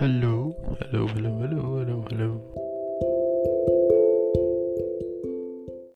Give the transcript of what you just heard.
هلو هلو هلو هلو هلو